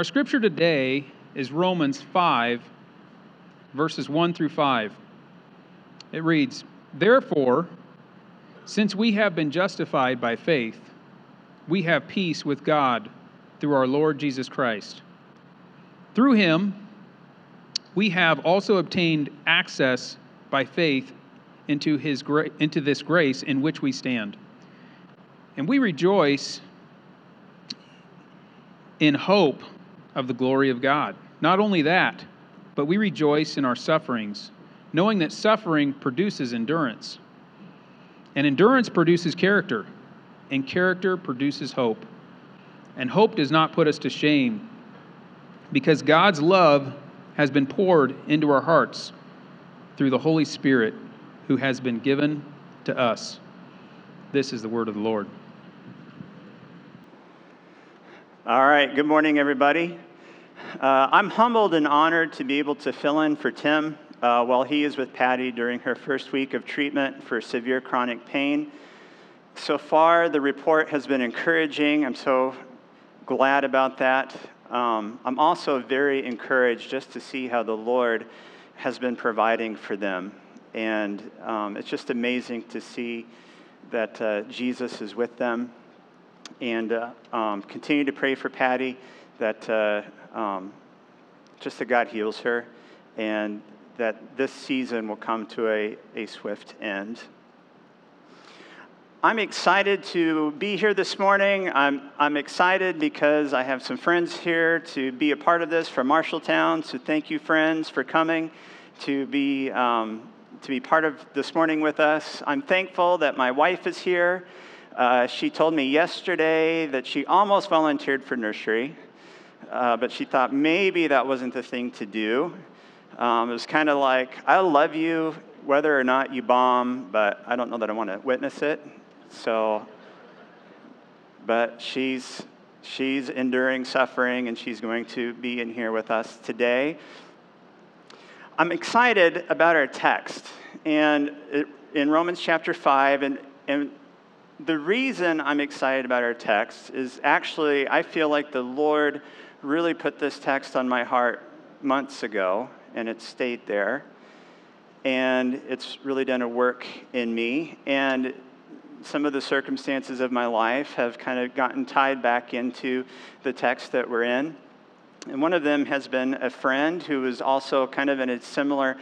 Our scripture today is Romans 5, verses 1 through 5. It reads, Therefore, since we have been justified by faith, we have peace with God through our Lord Jesus Christ. Through him, we have also obtained access by faith into, his gra- into this grace in which we stand. And we rejoice in hope of the glory of God. Not only that, but we rejoice in our sufferings, knowing that suffering produces endurance. And endurance produces character, and character produces hope. And hope does not put us to shame, because God's love has been poured into our hearts through the Holy Spirit who has been given to us. This is the word of the Lord. All right, good morning, everybody. Uh, I'm humbled and honored to be able to fill in for Tim uh, while he is with Patty during her first week of treatment for severe chronic pain. So far, the report has been encouraging. I'm so glad about that. Um, I'm also very encouraged just to see how the Lord has been providing for them. And um, it's just amazing to see that uh, Jesus is with them and uh, um, continue to pray for Patty that uh, um, just that God heals her and that this season will come to a, a swift end. I'm excited to be here this morning. I'm, I'm excited because I have some friends here to be a part of this from Marshalltown. So thank you, friends, for coming to be, um, to be part of this morning with us. I'm thankful that my wife is here. Uh, she told me yesterday that she almost volunteered for nursery, uh, but she thought maybe that wasn't the thing to do. Um, it was kind of like, I love you whether or not you bomb, but I don't know that I want to witness it. So, but she's, she's enduring suffering and she's going to be in here with us today. I'm excited about our text and it, in Romans chapter 5, and, and the reason I'm excited about our text is actually, I feel like the Lord really put this text on my heart months ago, and it stayed there. And it's really done a work in me. And some of the circumstances of my life have kind of gotten tied back into the text that we're in. And one of them has been a friend who is also kind of in a similar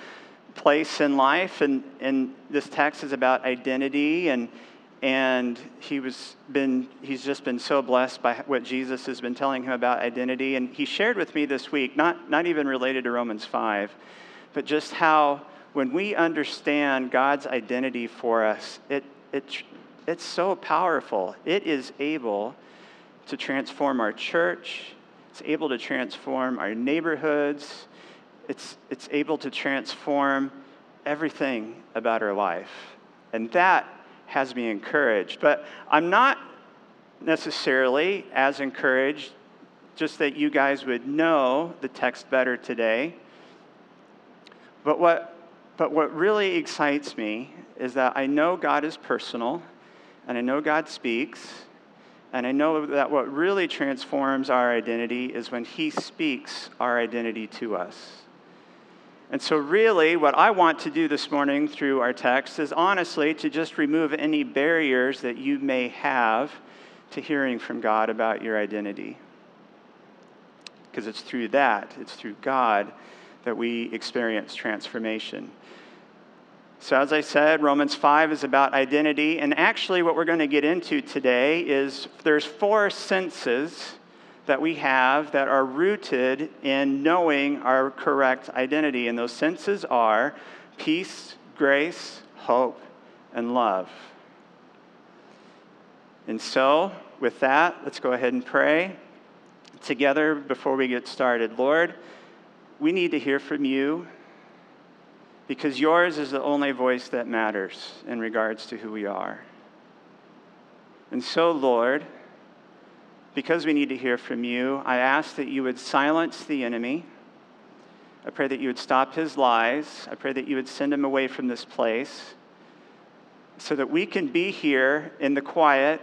place in life. And, and this text is about identity and and he was been he's just been so blessed by what jesus has been telling him about identity. And he shared with me this week not, not even related to romans 5 but just how when we understand god's identity for us it, it, it's so powerful. It is able to transform our church. It's able to transform our neighborhoods. It's, it's able to transform everything about our life. And that has me encouraged. But I'm not necessarily as encouraged, just that you guys would know the text better today. But what, but what really excites me is that I know God is personal, and I know God speaks, and I know that what really transforms our identity is when He speaks our identity to us. And so, really, what I want to do this morning through our text is honestly to just remove any barriers that you may have to hearing from God about your identity. Because it's through that, it's through God that we experience transformation. So, as I said, Romans 5 is about identity. And actually, what we're going to get into today is there's four senses that we have that are rooted in knowing our correct identity. And those senses are peace, grace, hope, and love. And so, with that, let's go ahead and pray together before we get started. Lord, we need to hear from you because yours is the only voice that matters in regards to who we are. And so, Lord, because we need to hear from you, I ask that you would silence the enemy. I pray that you would stop his lies. I pray that you would send him away from this place so that we can be here in the quiet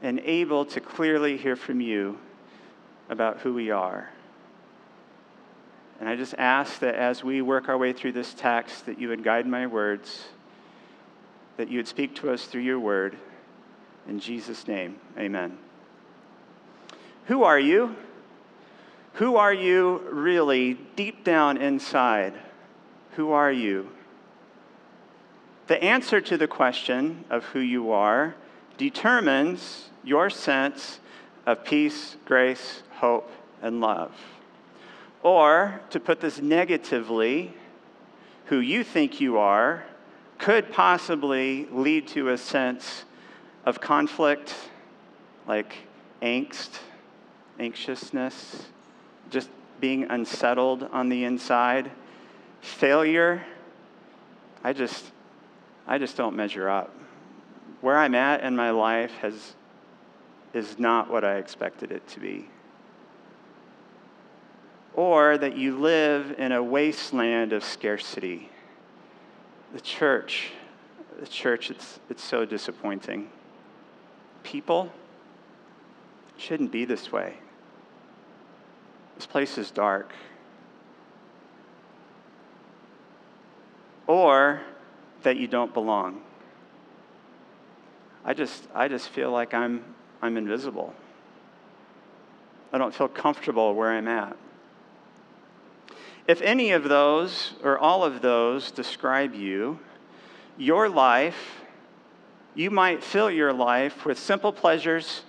and able to clearly hear from you about who we are. And I just ask that as we work our way through this text, that you would guide my words, that you would speak to us through your word. In Jesus' name, amen. Who are you? Who are you really deep down inside? Who are you? The answer to the question of who you are determines your sense of peace, grace, hope, and love. Or, to put this negatively, who you think you are could possibly lead to a sense of conflict, like angst, anxiousness, just being unsettled on the inside, failure. I just, I just don't measure up. Where I'm at in my life has, is not what I expected it to be. Or that you live in a wasteland of scarcity. The church, the church, it's, it's so disappointing. People shouldn't be this way. This place is dark. Or that you don't belong. I just, I just feel like I'm, I'm invisible. I don't feel comfortable where I'm at. If any of those or all of those describe you, your life, you might fill your life with simple pleasures,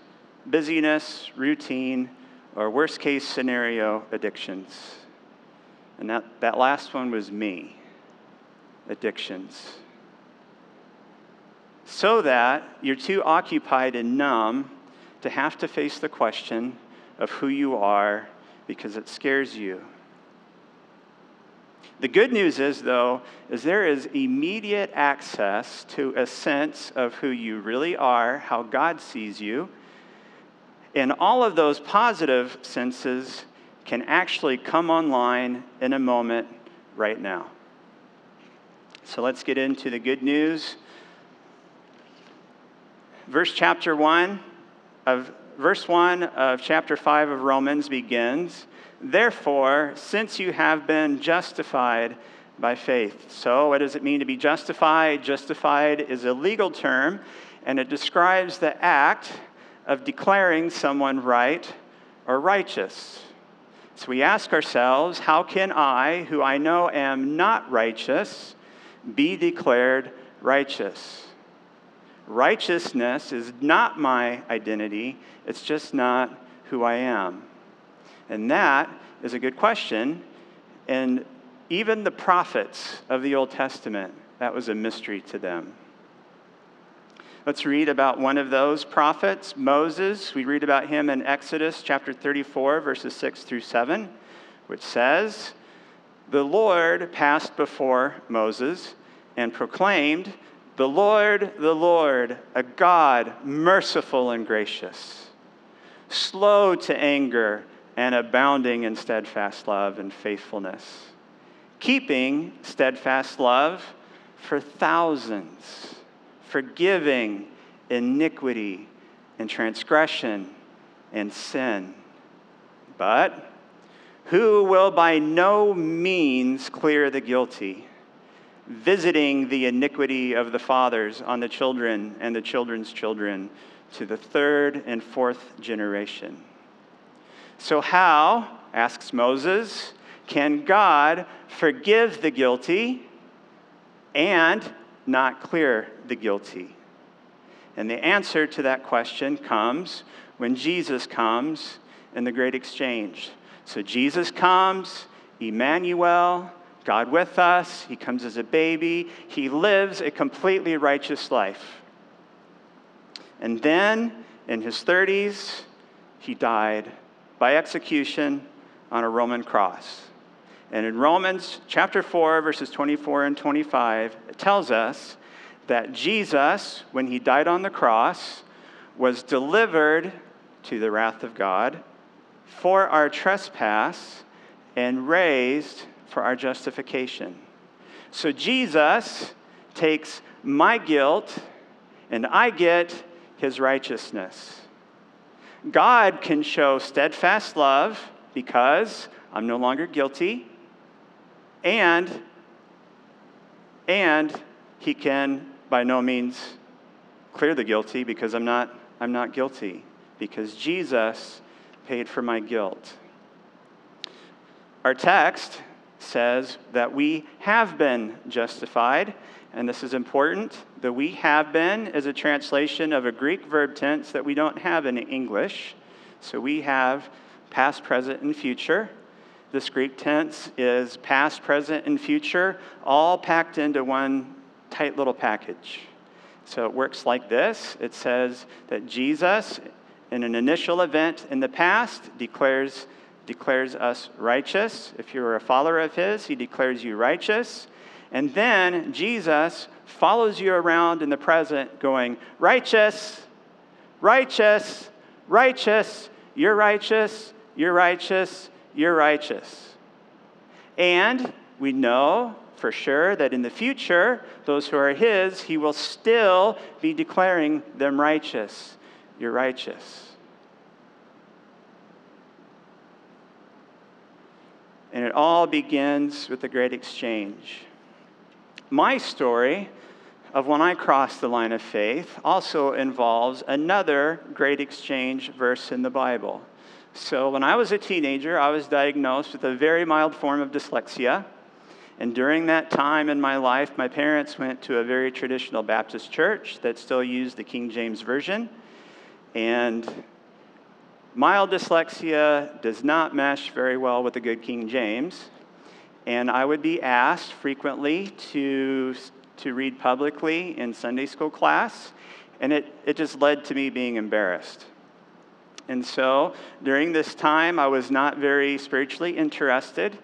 busyness, routine, or worst case scenario, addictions. And that, that last one was me addictions. So that you're too occupied and numb to have to face the question of who you are because it scares you. The good news is, though, is there is immediate access to a sense of who you really are, how God sees you. And all of those positive senses can actually come online in a moment right now. So let's get into the good news. Verse chapter 1 of verse 1 of chapter 5 of Romans begins, "Therefore, since you have been justified by faith." So, what does it mean to be justified? Justified is a legal term, and it describes the act of declaring someone right or righteous. So we ask ourselves, how can I, who I know am not righteous, be declared righteous. Righteousness is not my identity, it's just not who I am. And that is a good question. And even the prophets of the Old Testament, that was a mystery to them. Let's read about one of those prophets, Moses. We read about him in Exodus chapter 34, verses 6 through 7, which says, The Lord passed before Moses and proclaimed, The Lord, the Lord, a God merciful and gracious, slow to anger and abounding in steadfast love and faithfulness, keeping steadfast love for thousands, forgiving iniquity and transgression and sin. But who will by no means clear the guilty? visiting the iniquity of the fathers on the children and the children's children to the third and fourth generation. So, how, asks Moses, can God forgive the guilty and not clear the guilty? And the answer to that question comes when Jesus comes in the great exchange. So, Jesus comes, Emmanuel, God with us. He comes as a baby. He lives a completely righteous life. And then, in his 30s, he died by execution on a Roman cross. And in Romans chapter 4, verses 24 and 25, it tells us that Jesus, when he died on the cross, was delivered to the wrath of God for our trespass and raised for our justification. So Jesus takes my guilt and I get his righteousness. God can show steadfast love because I'm no longer guilty, and and he can by no means clear the guilty because I'm not I'm not guilty because Jesus paid for my guilt. Our text says that we have been justified, and this is important. The we have been is a translation of a Greek verb tense that we don't have in English. So we have past, present, and future. This Greek tense is past, present, and future, all packed into one tight little package. So it works like this it says that Jesus, in an initial event in the past, declares, declares us righteous. If you're a follower of His, He declares you righteous. And then Jesus follows you around in the present, going, Righteous, righteous, righteous, you're righteous, you're righteous, you're righteous. And we know for sure that in the future, those who are His, He will still be declaring them righteous. You're righteous. And it all begins with the great exchange. My story of when I crossed the line of faith also involves another great exchange verse in the Bible. So, when I was a teenager, I was diagnosed with a very mild form of dyslexia. And during that time in my life, my parents went to a very traditional Baptist church that still used the King James Version. And mild dyslexia does not mesh very well with the good King James. And I would be asked frequently to, to read publicly in Sunday school class. And it, it just led to me being embarrassed. And so during this time, I was not very spiritually interested,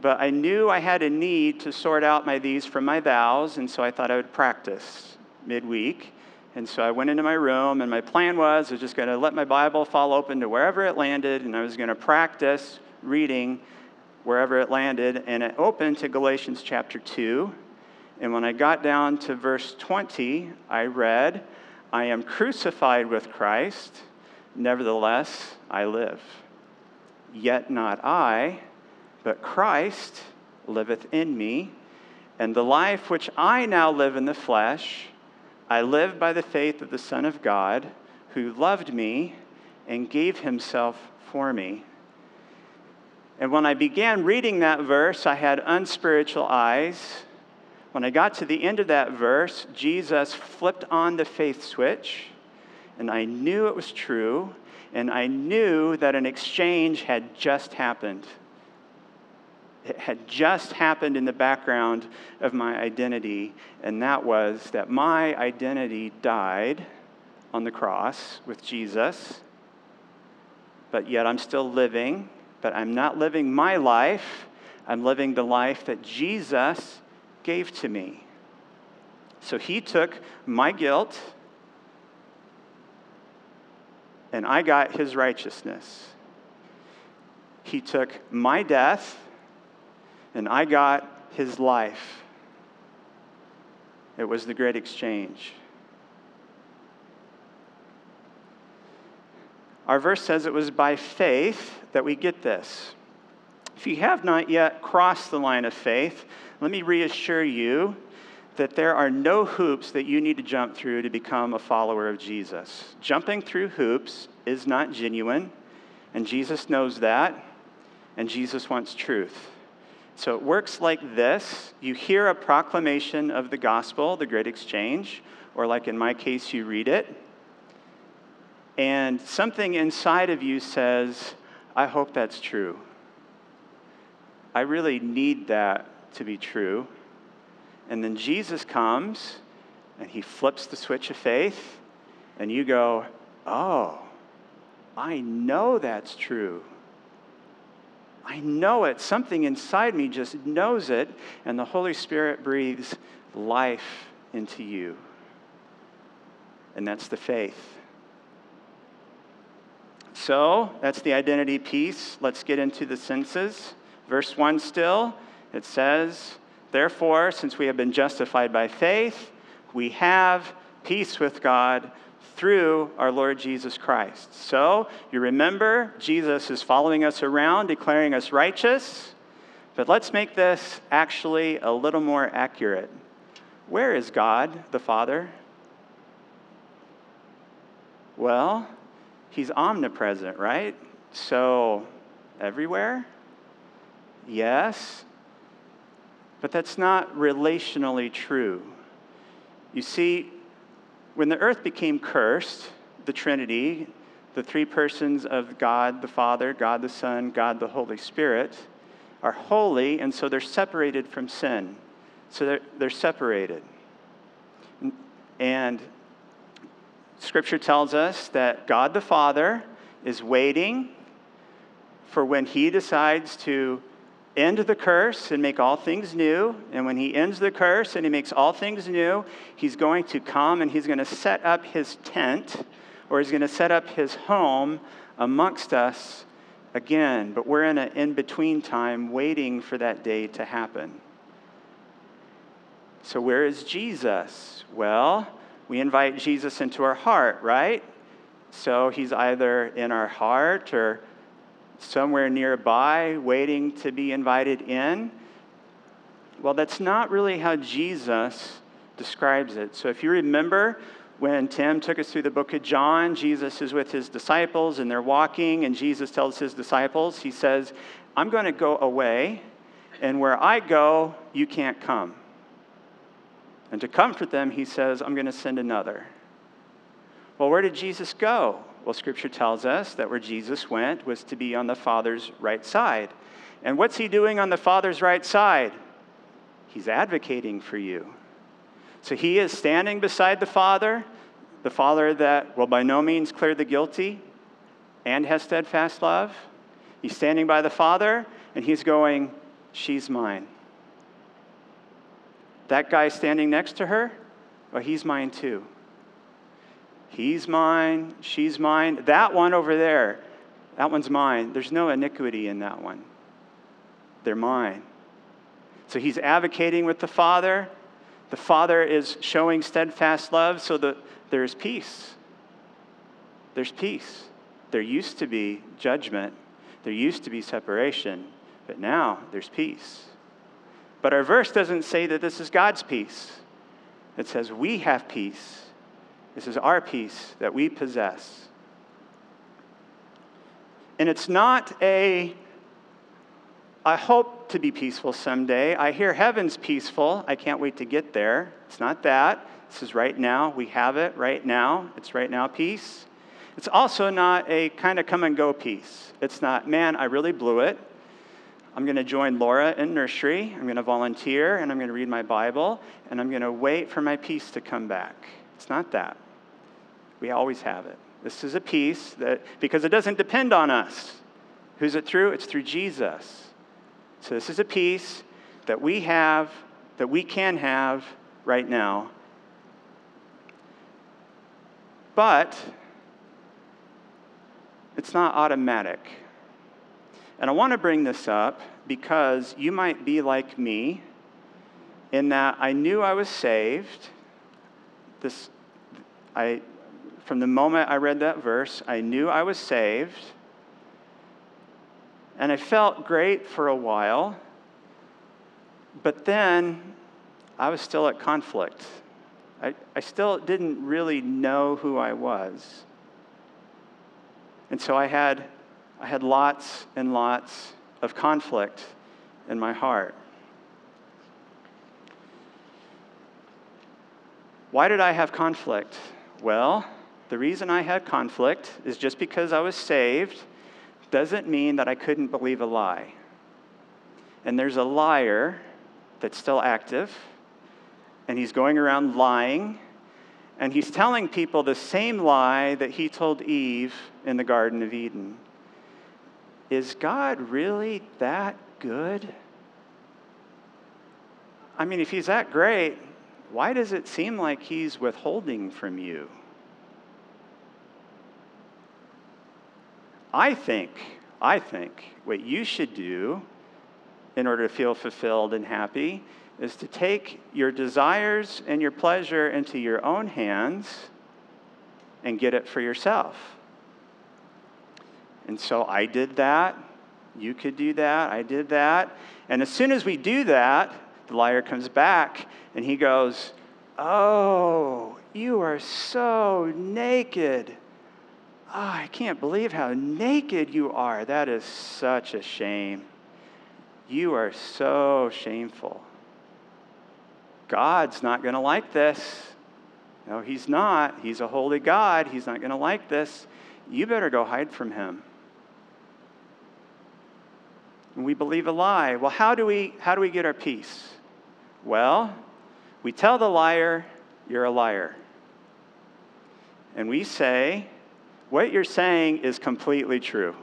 but I knew I had a need to sort out my these from my thous, and so I thought I would practice midweek. And so I went into my room, and my plan was I was just going to let my Bible fall open to wherever it landed, and I was going to practice reading wherever it landed. And it opened to Galatians chapter 2. And when I got down to verse 20, I read, I am crucified with Christ. Nevertheless, I live. Yet not I, but Christ liveth in me. And the life which I now live in the flesh, I live by the faith of the Son of God, who loved me and gave himself for me. And when I began reading that verse, I had unspiritual eyes. When I got to the end of that verse, Jesus flipped on the faith switch and I knew it was true, and I knew that an exchange had just happened. It had just happened in the background of my identity, and that was that my identity died on the cross with Jesus, but yet I'm still living, but I'm not living my life. I'm living the life that Jesus gave to me. So he took my guilt and I got his righteousness. He took my death, and I got his life. It was the great exchange. Our verse says it was by faith that we get this. If you have not yet crossed the line of faith, let me reassure you that there are no hoops that you need to jump through to become a follower of Jesus. Jumping through hoops is not genuine, and Jesus knows that, and Jesus wants truth. So it works like this you hear a proclamation of the gospel, the great exchange, or like in my case, you read it, and something inside of you says, I hope that's true. I really need that to be true. And then Jesus comes and he flips the switch of faith, and you go, Oh, I know that's true. I know it. Something inside me just knows it, and the Holy Spirit breathes life into you. And that's the faith. So, that's the identity piece. Let's get into the senses. Verse 1 still, it says, Therefore, since we have been justified by faith, we have peace with God through our Lord Jesus Christ. So, you remember, Jesus is following us around, declaring us righteous. But let's make this actually a little more accurate. Where is God the Father? Well, He's omnipresent, right? So, everywhere? Yes. But that's not relationally true. You see, when the earth became cursed, the Trinity, the three persons of God the Father, God the Son, God the Holy Spirit, are holy, and so they're separated from sin. So they're, they're separated. And Scripture tells us that God the Father is waiting for when He decides to end the curse and make all things new. And when he ends the curse and he makes all things new, he's going to come and he's going to set up his tent or he's going to set up his home amongst us again. But we're in an in between time waiting for that day to happen. So, where is Jesus? Well, we invite Jesus into our heart, right? So, he's either in our heart or somewhere nearby waiting to be invited in. Well, that's not really how Jesus describes it. So if you remember when Tim took us through the book of John, Jesus is with his disciples and they're walking, and Jesus tells his disciples, He says, I'm going to go away, and where I go, you can't come. And to comfort them, he says, I'm going to send another. Well, where did Jesus go? Well, Scripture tells us that where Jesus went was to be on the Father's right side. And what's he doing on the Father's right side? He's advocating for you. So he is standing beside the Father, the Father that will by no means clear the guilty and has steadfast love. He's standing by the Father and he's going, She's mine. That guy standing next to her, well, he's mine too. He's mine, she's mine. That one over there, that one's mine. There's no iniquity in that one. They're mine. So he's advocating with the Father. The Father is showing steadfast love so that there's peace. There's peace. There used to be judgment, there used to be separation, but now there's peace. But our verse doesn't say that this is God's peace, it says we have peace this is our peace that we possess. And it's not a, I hope to be peaceful someday. I hear heaven's peaceful. I can't wait to get there. It's not that. This is right now. We have it right now. It's right now peace. It's also not a kind of come and go peace. It's not, man, I really blew it. I'm going to join Laura in nursery. I'm going to volunteer and I'm going to read my Bible and I'm going to wait for my peace to come back. It's not that. We always have it. This is a peace that, because it doesn't depend on us. Who's it through? It's through Jesus. So this is a peace that we have, that we can have right now. But it's not automatic. And I want to bring this up because you might be like me in that I knew I was saved. This, I from the moment I read that verse, I knew I was saved. And I felt great for a while. But then I was still at conflict. I, I still didn't really know who I was. And so I had, I had lots and lots of conflict in my heart. Why did I have conflict? Well, the reason I had conflict is just because I was saved doesn't mean that I couldn't believe a lie. And there's a liar that's still active, and he's going around lying, and he's telling people the same lie that he told Eve in the Garden of Eden. Is God really that good? I mean, if he's that great, why does it seem like he's withholding from you? I think, I think what you should do in order to feel fulfilled and happy is to take your desires and your pleasure into your own hands and get it for yourself. And so I did that. You could do that. I did that. And as soon as we do that, the liar comes back and he goes, Oh, you are so naked. Oh, I can't believe how naked you are. That is such a shame. You are so shameful. God's not going to like this. No, He's not. He's a holy God. He's not going to like this. You better go hide from Him. And we believe a lie. Well, how do we, how do we get our peace? Well, we tell the liar, You're a liar. And we say, What you're saying is completely true.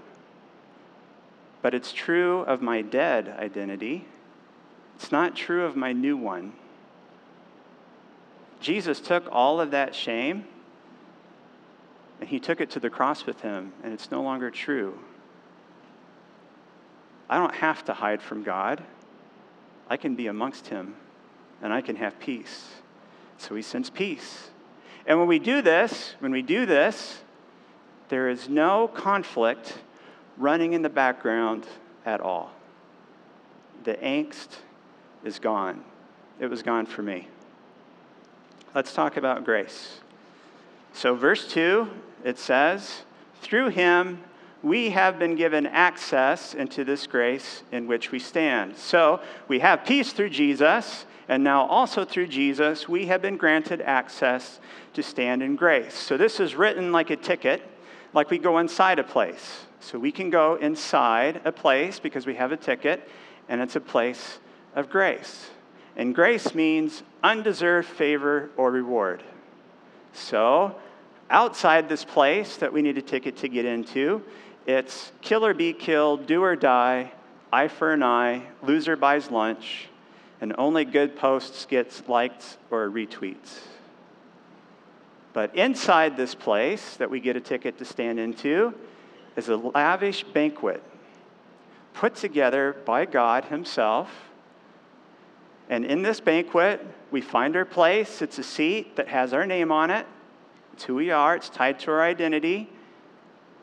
But it's true of my dead identity. It's not true of my new one. Jesus took all of that shame and he took it to the cross with him, and it's no longer true. I don't have to hide from God. I can be amongst him and I can have peace. So he sends peace. And when we do this, when we do this, there is no conflict running in the background at all. The angst is gone. It was gone for me. Let's talk about grace. So, verse 2, it says, Through him we have been given access into this grace in which we stand. So, we have peace through Jesus, and now also through Jesus, we have been granted access to stand in grace. So, this is written like a ticket, like we go inside a place. So, we can go inside a place because we have a ticket, and it's a place of grace. And grace means undeserved favor or reward. So, outside this place that we need a ticket to get into, it's kill or be killed, do or die, eye for an eye, loser buys lunch, and only good posts gets likes or retweets. But inside this place that we get a ticket to stand into is a lavish banquet put together by God Himself and in this banquet, we find our place. It's a seat that has our name on it. It's who we are, it's tied to our identity.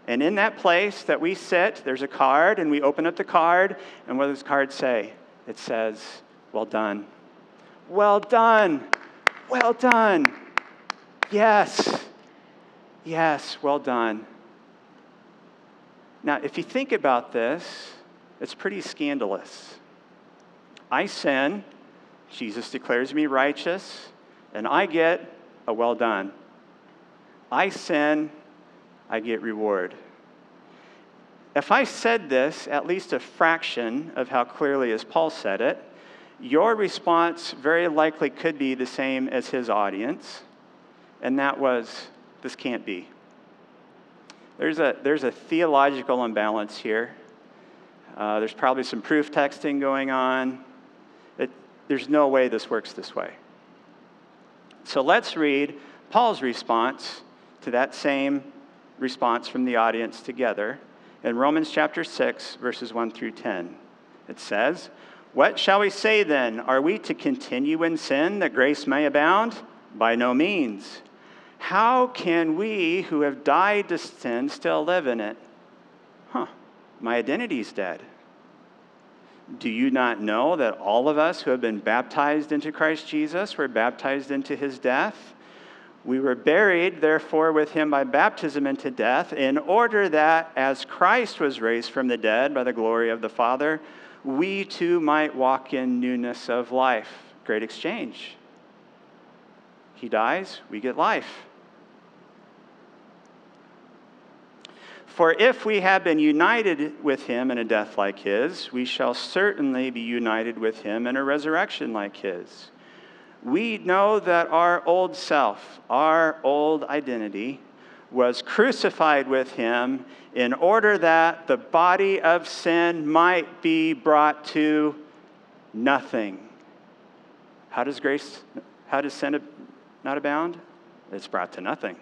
And in that place that we sit, there's a card, and we open up the card, and what does the card say? It says, Well done. Well done. Well done. Yes. Yes, well done. Now, if you think about this, it's pretty scandalous. I sin, Jesus declares me righteous, and I get a well done. I sin, I get reward. If I said this, at least a fraction of how clearly as Paul said it, your response very likely could be the same as his audience, and that was, This can't be. There's a, there's a theological imbalance here. Uh, there's probably some proof texting going on. There's no way this works this way. So let's read Paul's response to that same response from the audience together in Romans chapter 6, verses 1 through 10. It says, What shall we say then? Are we to continue in sin that grace may abound? By no means. How can we who have died to sin still live in it? Huh, my identity's dead. Do you not know that all of us who have been baptized into Christ Jesus were baptized into his death? We were buried, therefore, with him by baptism into death, in order that, as Christ was raised from the dead by the glory of the Father, we too might walk in newness of life. Great exchange. He dies, we get life. For if we have been united with him in a death like his, we shall certainly be united with him in a resurrection like his. We know that our old self, our old identity, was crucified with him in order that the body of sin might be brought to nothing. How does grace, how does sin not abound? It's brought to nothing.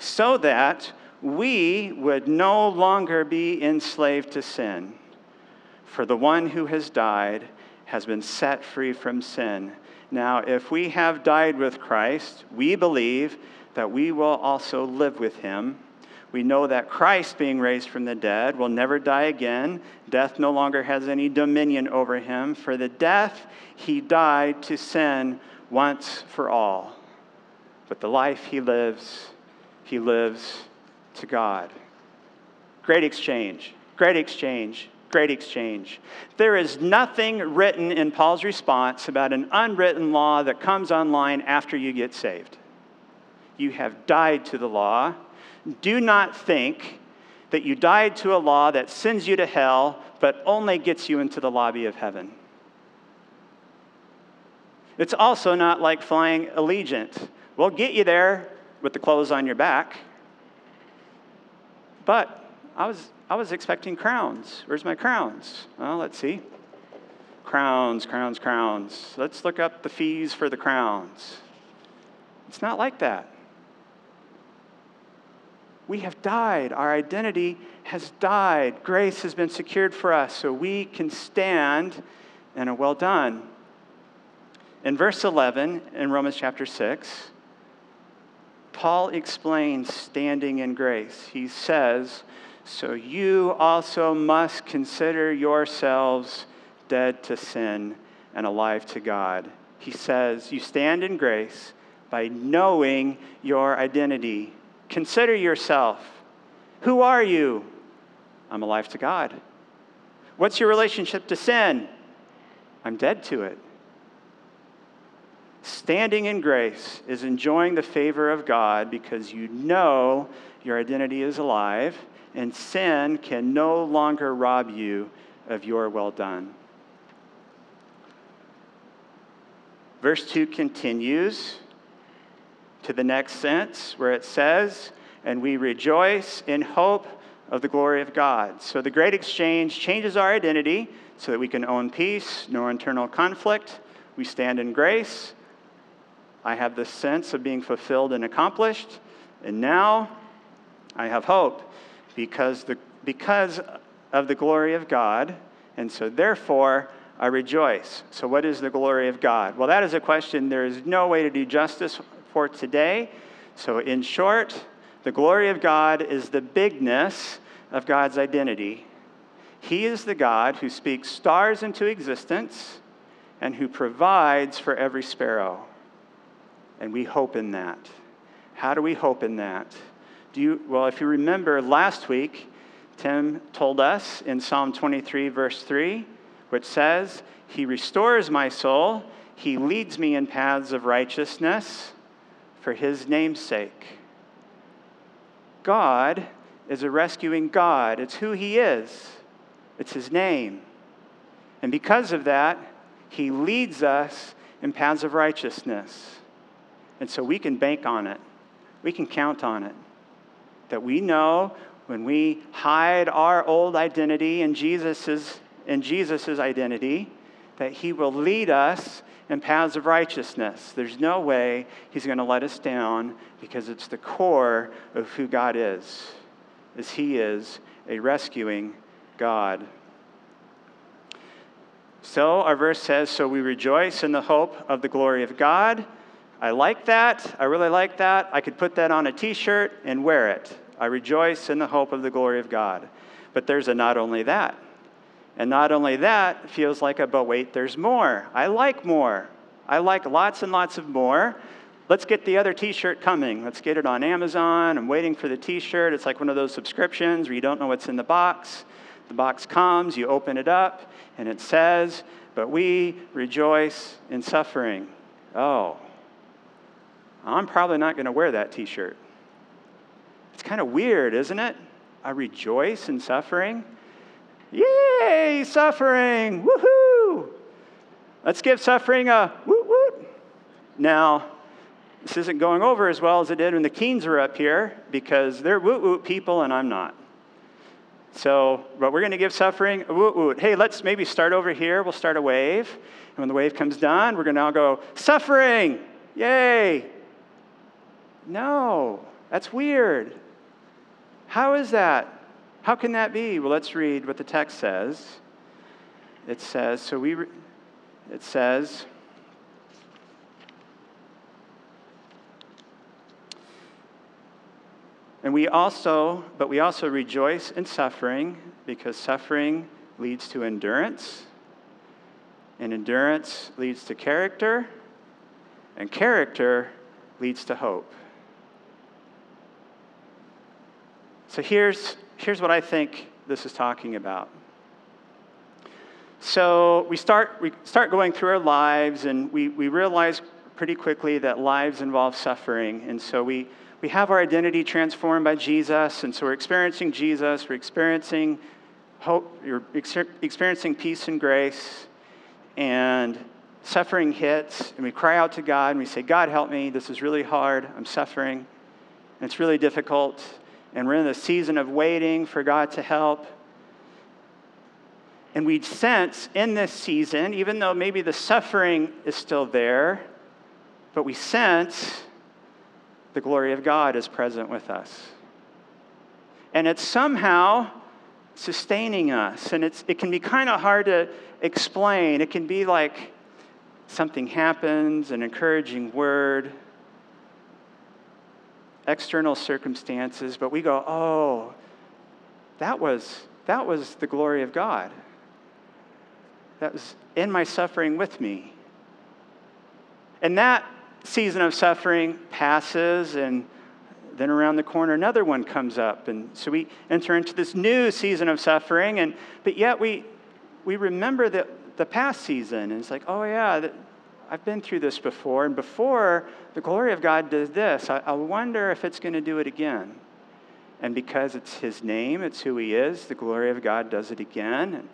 So that we would no longer be enslaved to sin. For the one who has died has been set free from sin. Now, if we have died with Christ, we believe that we will also live with him. We know that Christ, being raised from the dead, will never die again. Death no longer has any dominion over him. For the death he died to sin once for all. But the life he lives, he lives to God. Great exchange, great exchange, great exchange. There is nothing written in Paul's response about an unwritten law that comes online after you get saved. You have died to the law. Do not think that you died to a law that sends you to hell, but only gets you into the lobby of heaven. It's also not like flying Allegiant. We'll get you there with the clothes on your back. But I was, I was expecting crowns. Where's my crowns? Well, let's see. Crowns, crowns, crowns. Let's look up the fees for the crowns. It's not like that. We have died. Our identity has died. Grace has been secured for us, so we can stand and a well done. In verse 11 in Romans chapter 6, Paul explains standing in grace. He says, So you also must consider yourselves dead to sin and alive to God. He says, You stand in grace by knowing your identity. Consider yourself. Who are you? I'm alive to God. What's your relationship to sin? I'm dead to it. Standing in grace is enjoying the favor of God because you know your identity is alive and sin can no longer rob you of your well done. Verse 2 continues to the next sentence where it says, And we rejoice in hope of the glory of God. So the great exchange changes our identity so that we can own peace, no internal conflict. We stand in grace I have this sense of being fulfilled and accomplished. And now I have hope because, the, because of the glory of God. And so, therefore, I rejoice. So, what is the glory of God? Well, that is a question there is no way to do justice for today. So, in short, the glory of God is the bigness of God's identity. He is the God who speaks stars into existence and who provides for every sparrow and we hope in that. How do we hope in that? Do you, well, if you remember last week, Tim told us in Psalm 23, verse 3, which says, He restores my soul, He leads me in paths of righteousness for His name's sake. God is a rescuing God. It's who He is, it's His name. And because of that, He leads us in paths of righteousness. And so we can bank on it, we can count on it. That we know when we hide our old identity in Jesus' in Jesus's identity, that he will lead us in paths of righteousness. There's no way he's going to let us down because it's the core of who God is. As he is a rescuing God. So our verse says, so we rejoice in the hope of the glory of God. I like that. I really like that. I could put that on a t shirt and wear it. I rejoice in the hope of the glory of God. But there's a not only that. And not only that feels like a, but wait, there's more. I like more. I like lots and lots of more. Let's get the other t shirt coming. Let's get it on Amazon. I'm waiting for the t shirt. It's like one of those subscriptions where you don't know what's in the box. The box comes, you open it up, and it says, But we rejoice in suffering. Oh, I'm probably not going to wear that t shirt. It's kind of weird, isn't it? I rejoice in suffering. Yay, suffering! Woohoo! Let's give suffering a woot woot. Now, this isn't going over as well as it did when the Keens were up here because they're woot woot people and I'm not. So, but we're going to give suffering a woot woot. Hey, let's maybe start over here. We'll start a wave. And when the wave comes down, we're going to all go, suffering! Yay! No, that's weird. How is that? How can that be? Well, let's read what the text says. It says, so we, re- it says, And we also, but we also rejoice in suffering because suffering leads to endurance, and endurance leads to character, and character leads to hope. So here's, here's what I think this is talking about. So we start, we start going through our lives, and we, we realize pretty quickly that lives involve suffering. And so we, we have our identity transformed by Jesus, and so we're experiencing Jesus, we're experiencing hope, you're experiencing peace and grace, and suffering hits, and we cry out to God and we say, God, help me. This is really hard. I'm suffering, and it's really difficult. And we're in the season of waiting for God to help. And we sense in this season, even though maybe the suffering is still there, but we sense the glory of God is present with us. And it's somehow sustaining us. And it's, it can be kind of hard to explain. It can be like something happens, an encouraging word, external circumstances, but we go, oh, that was, that was the glory of God. That was in my suffering with me. And that season of suffering passes, and then around the corner, another one comes up. And so we enter into this new season of suffering, and, but yet we, we remember the, the past season. And it's like, oh, yeah, I've been through this before. And before, the glory of God did this. I, I wonder if it's going to do it again. And because it's His name, it's who He is, the glory of God does it again. And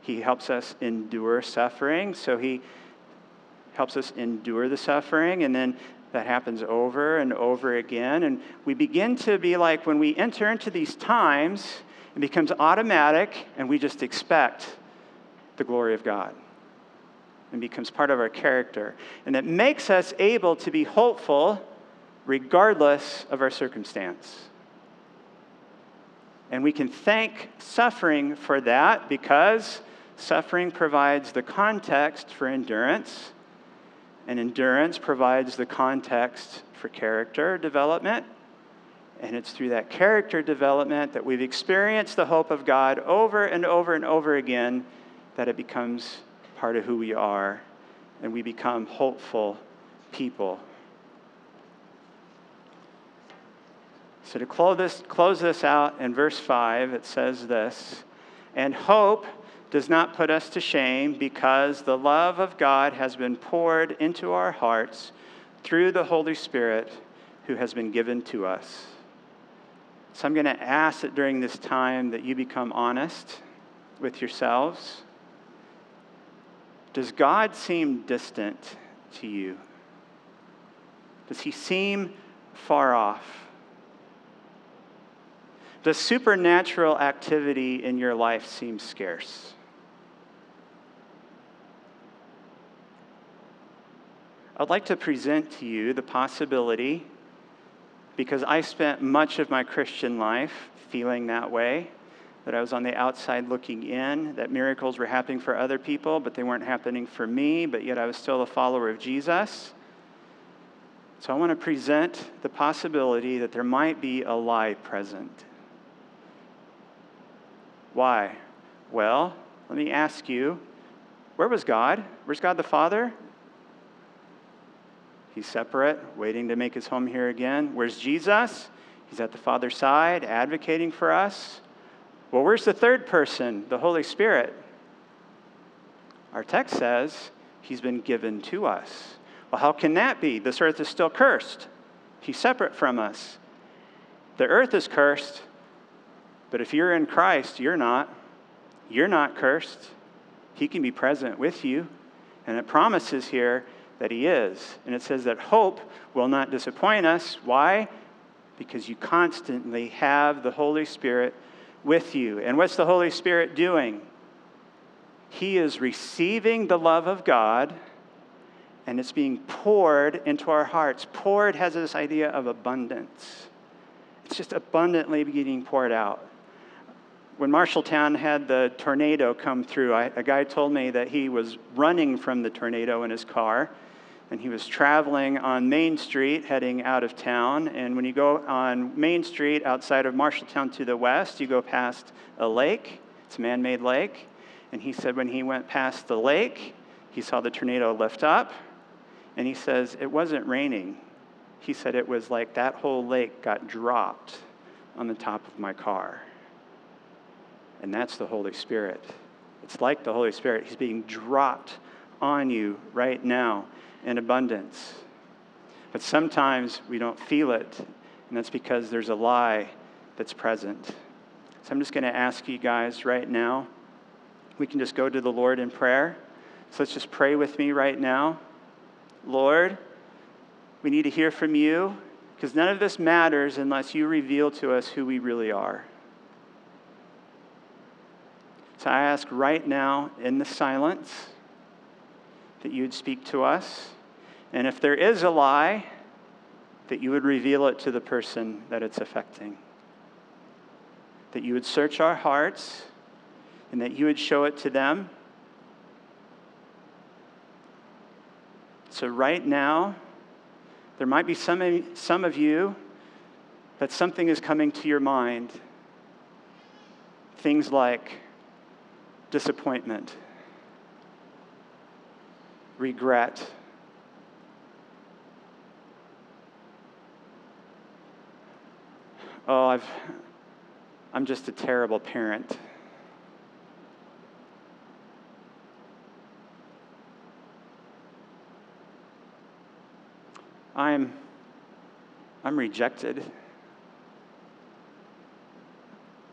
He helps us endure suffering. So He helps us endure the suffering, and then that happens over and over again. And we begin to be like when we enter into these times, it becomes automatic, and we just expect the glory of God. And becomes part of our character. And it makes us able to be hopeful regardless of our circumstance. And we can thank suffering for that because suffering provides the context for endurance and endurance provides the context for character development. And it's through that character development that we've experienced the hope of God over and over and over again that it becomes part of who we are and we become hopeful people. So, to close this, close this out in verse 5, it says this And hope does not put us to shame because the love of God has been poured into our hearts through the Holy Spirit who has been given to us. So I'm going to ask that during this time that you become honest with yourselves. Does God seem distant to you? Does he seem far off? Does supernatural activity in your life seem scarce? I'd like to present to you the possibility, because I spent much of my Christian life feeling that way, that I was on the outside looking in, that miracles were happening for other people, but they weren't happening for me, but yet I was still a follower of Jesus. So I want to present the possibility that there might be a lie present. Why? Well, let me ask you where was God? Where's God the Father? He's separate, waiting to make his home here again. Where's Jesus? He's at the Father's side, advocating for us. Well, where's the third person, the Holy Spirit? Our text says he's been given to us. Well, how can that be? This earth is still cursed. He's separate from us. The earth is cursed, but if you're in Christ, you're not. You're not cursed. He can be present with you. And it promises here that He is. And it says that hope will not disappoint us. Why? Because you constantly have the Holy Spirit with you. And what's the Holy Spirit doing? He is receiving the love of God and it's being poured into our hearts. Poured has this idea of abundance, it's just abundantly being poured out. When Marshalltown had the tornado come through, I, a guy told me that he was running from the tornado in his car and he was traveling on Main Street heading out of town. And when you go on Main Street outside of Marshalltown to the west, you go past a lake. It's a man made lake. And he said when he went past the lake, he saw the tornado lift up. And he says, It wasn't raining. He said, It was like that whole lake got dropped on the top of my car. And that's the Holy Spirit. It's like the Holy Spirit. He's being dropped on you right now in abundance. But sometimes we don't feel it, and that's because there's a lie that's present. So I'm just going to ask you guys right now. We can just go to the Lord in prayer. So let's just pray with me right now. Lord, we need to hear from you because none of this matters unless you reveal to us who we really are. So I ask right now in the silence that you would speak to us. And if there is a lie, that you would reveal it to the person that it's affecting. That you would search our hearts and that you would show it to them. So, right now, there might be some, some of you that something is coming to your mind. Things like, disappointment, regret. Oh, I've, I'm just a terrible parent. I'm, I'm rejected.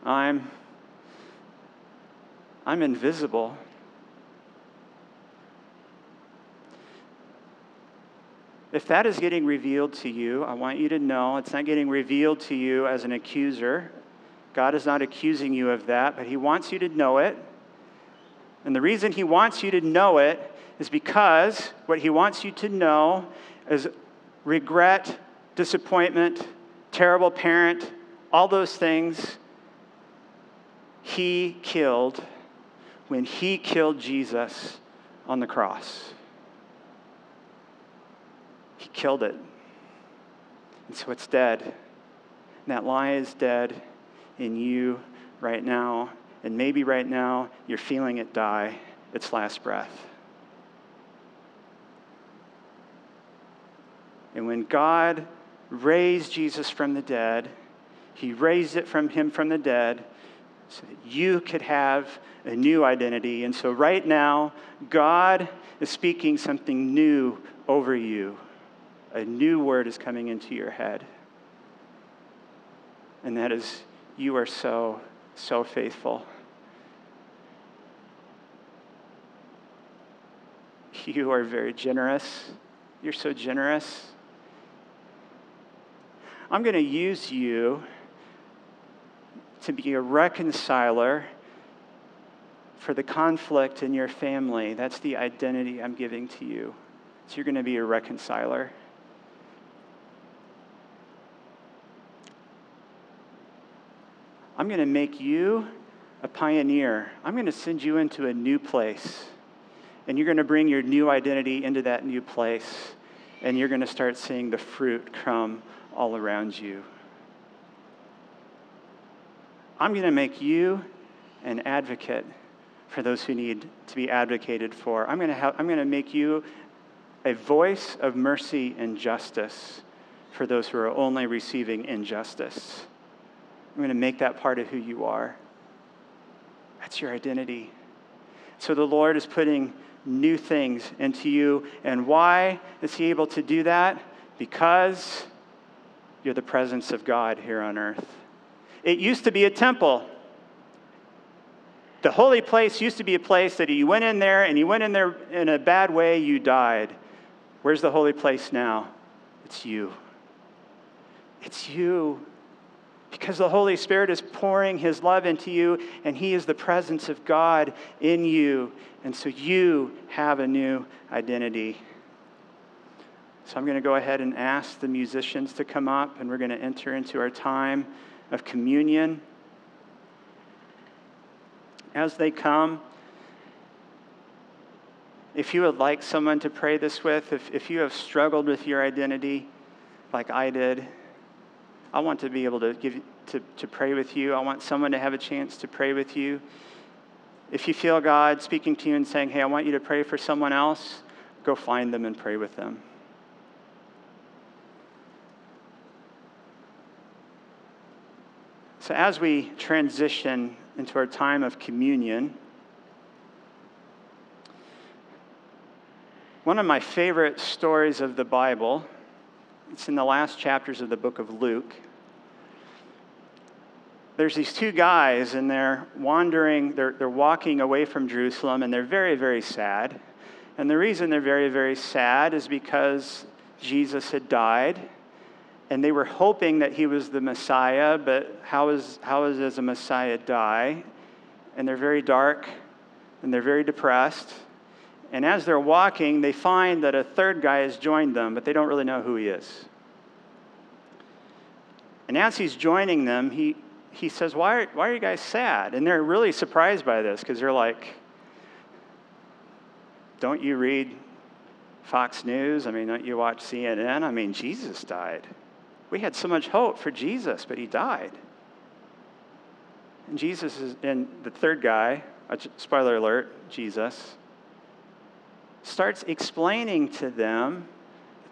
I'm I'm invisible. If that is getting revealed to you, I want you to know it's not getting revealed to you as an accuser. God is not accusing you of that, but He wants you to know it. And the reason He wants you to know it is because what He wants you to know is regret, disappointment, terrible parent, all those things He killed when he killed Jesus on the cross. He killed it. And so it's dead. And that lie is dead in you right now. And maybe right now you're feeling it die its last breath. And when God raised Jesus from the dead, he raised it from him from the dead so that you could have a new identity. And so, right now, God is speaking something new over you. A new word is coming into your head. And that is, you are so, so faithful. You are very generous. You're so generous. I'm going to use you to be a reconciler for the conflict in your family. That's the identity I'm giving to you. So you're going to be a reconciler. I'm going to make you a pioneer. I'm going to send you into a new place. And you're going to bring your new identity into that new place. And you're going to start seeing the fruit come all around you. I'm going to make you an advocate for those who need to be advocated for. I'm going to, have, I'm going to make you a voice of mercy and justice for those who are only receiving injustice. I'm going to make that part of who you are. That's your identity. So the Lord is putting new things into you. And why is He able to do that? Because you're the presence of God here on earth. It used to be a temple. The holy place used to be a place that you went in there and you went in there in a bad way, you died. Where's the holy place now? It's you. It's you. Because the Holy Spirit is pouring His love into you, and He is the presence of God in you. And so you have a new identity. So I'm going to go ahead and ask the musicians to come up, and we're going to enter into our time of communion. As they come, if you would like someone to pray this with, if, if you have struggled with your identity like I did, I want to be able to give to, to pray with you. I want someone to have a chance to pray with you. If you feel God speaking to you and saying, Hey, I want you to pray for someone else, go find them and pray with them. So, as we transition into our time of communion, one of my favorite stories of the Bible, it's in the last chapters of the book of Luke. There's these two guys, and they're wandering, they're, they're walking away from Jerusalem, and they're very, very sad. And the reason they're very, very sad is because Jesus had died and they were hoping that he was the Messiah, but how is, how is does a Messiah die? And they're very dark and they're very depressed. And as they're walking, they find that a third guy has joined them, but they don't really know who he is. And as he's joining them, he, he says, why are, why are you guys sad? And they're really surprised by this because they're like, Don't you read Fox News? I mean, don't you watch CNN? I mean, Jesus died. We had so much hope for Jesus, but he died. And Jesus is, and the third guy, uh, a spoiler alert, Jesus, starts explaining to them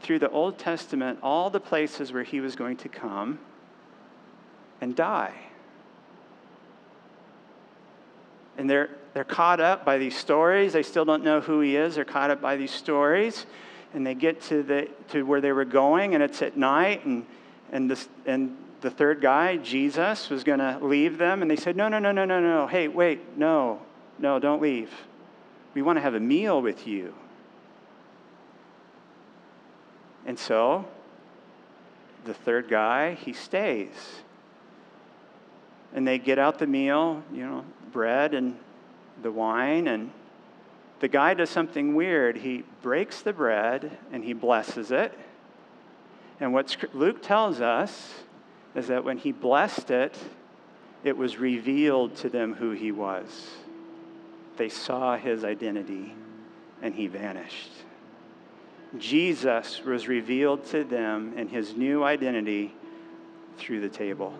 through the Old Testament all the places where he was going to come and die. And they're, they're caught up by these stories. They still don't know who he is. They're caught up by these stories. And they get to, the, to where they were going, and it's at night, and and, this, and the third guy, Jesus, was going to leave them. And they said, No, no, no, no, no, no. Hey, wait, no, no, don't leave. We want to have a meal with you. And so the third guy, he stays. And they get out the meal, you know, bread and the wine. And the guy does something weird. He breaks the bread and he blesses it. And what Luke tells us is that when he blessed it, it was revealed to them who he was. They saw his identity and he vanished. Jesus was revealed to them in his new identity through the table.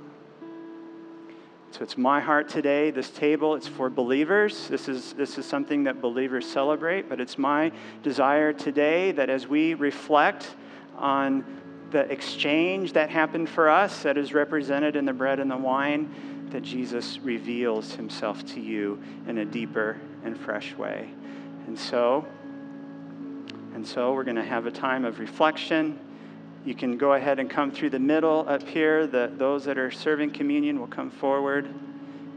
So it's my heart today. This table, it's for believers. This is, this is something that believers celebrate, but it's my desire today that as we reflect on the exchange that happened for us, that is represented in the bread and the wine, that Jesus reveals himself to you in a deeper and fresh way. And so, and so we're going to have a time of reflection. You can go ahead and come through the middle up here. The, those that are serving communion will come forward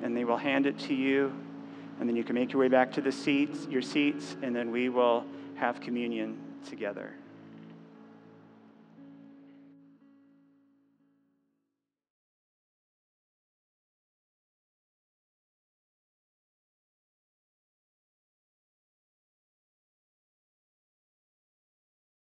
and they will hand it to you. And then you can make your way back to the seats, your seats, and then we will have communion together.